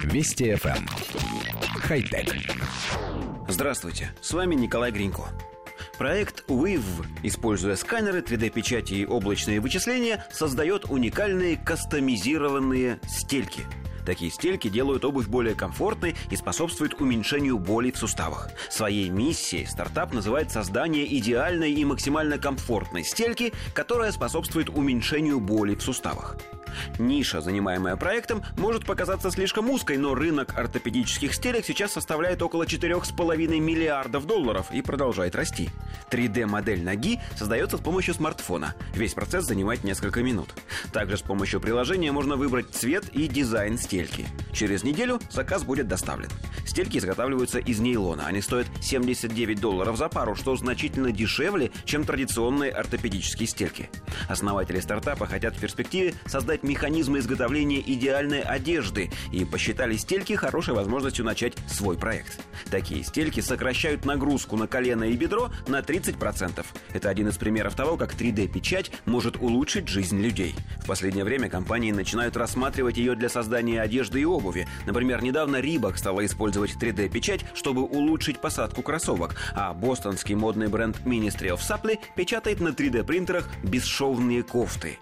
Вести FM. Эм. Хай-тек. Здравствуйте, с вами Николай Гринько. Проект WIV, используя сканеры, 3D-печати и облачные вычисления, создает уникальные кастомизированные стельки – Такие стельки делают обувь более комфортной и способствуют уменьшению боли в суставах. Своей миссией стартап называет создание идеальной и максимально комфортной стельки, которая способствует уменьшению боли в суставах. Ниша, занимаемая проектом, может показаться слишком узкой, но рынок ортопедических стелек сейчас составляет около 4,5 миллиардов долларов и продолжает расти. 3D-модель ноги создается с помощью смартфона. Весь процесс занимает несколько минут. Также с помощью приложения можно выбрать цвет и дизайн стельки. Через неделю заказ будет доставлен. Стельки изготавливаются из нейлона. Они стоят 79 долларов за пару, что значительно дешевле, чем традиционные ортопедические стельки. Основатели стартапа хотят в перспективе создать механизмы изготовления идеальной одежды и посчитали стельки хорошей возможностью начать свой проект. Такие стельки сокращают нагрузку на колено и бедро на 30%. Это один из примеров того, как 3D-печать может улучшить жизнь людей. В последнее время компании начинают рассматривать ее для создания одежды и обуви. Например, недавно Reebok стала использовать 3D-печать, чтобы улучшить посадку кроссовок, а бостонский модный бренд Ministry of Supply печатает на 3D-принтерах бесшовные кофты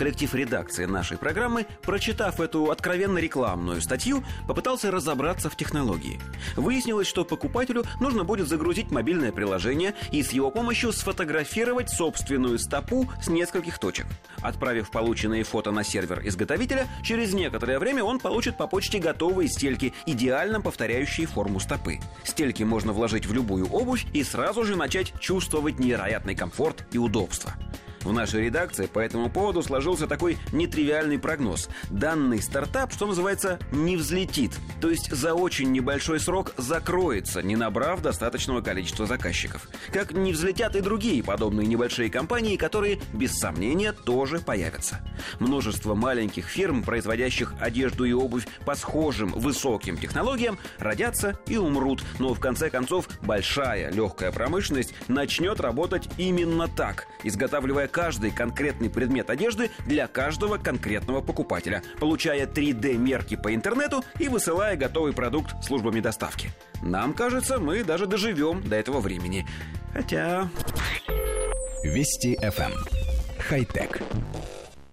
коллектив редакции нашей программы, прочитав эту откровенно рекламную статью, попытался разобраться в технологии. Выяснилось, что покупателю нужно будет загрузить мобильное приложение и с его помощью сфотографировать собственную стопу с нескольких точек. Отправив полученные фото на сервер изготовителя, через некоторое время он получит по почте готовые стельки, идеально повторяющие форму стопы. Стельки можно вложить в любую обувь и сразу же начать чувствовать невероятный комфорт и удобство. В нашей редакции по этому поводу сложился такой нетривиальный прогноз. Данный стартап, что называется, не взлетит. То есть за очень небольшой срок закроется, не набрав достаточного количества заказчиков. Как не взлетят и другие подобные небольшие компании, которые, без сомнения, тоже появятся. Множество маленьких фирм, производящих одежду и обувь по схожим высоким технологиям, родятся и умрут. Но в конце концов большая легкая промышленность начнет работать именно так, изготавливая каждый конкретный предмет одежды для каждого конкретного покупателя, получая 3D-мерки по интернету и высылая готовый продукт службами доставки. Нам кажется, мы даже доживем до этого времени. Хотя... Вести FM. Хай-тек.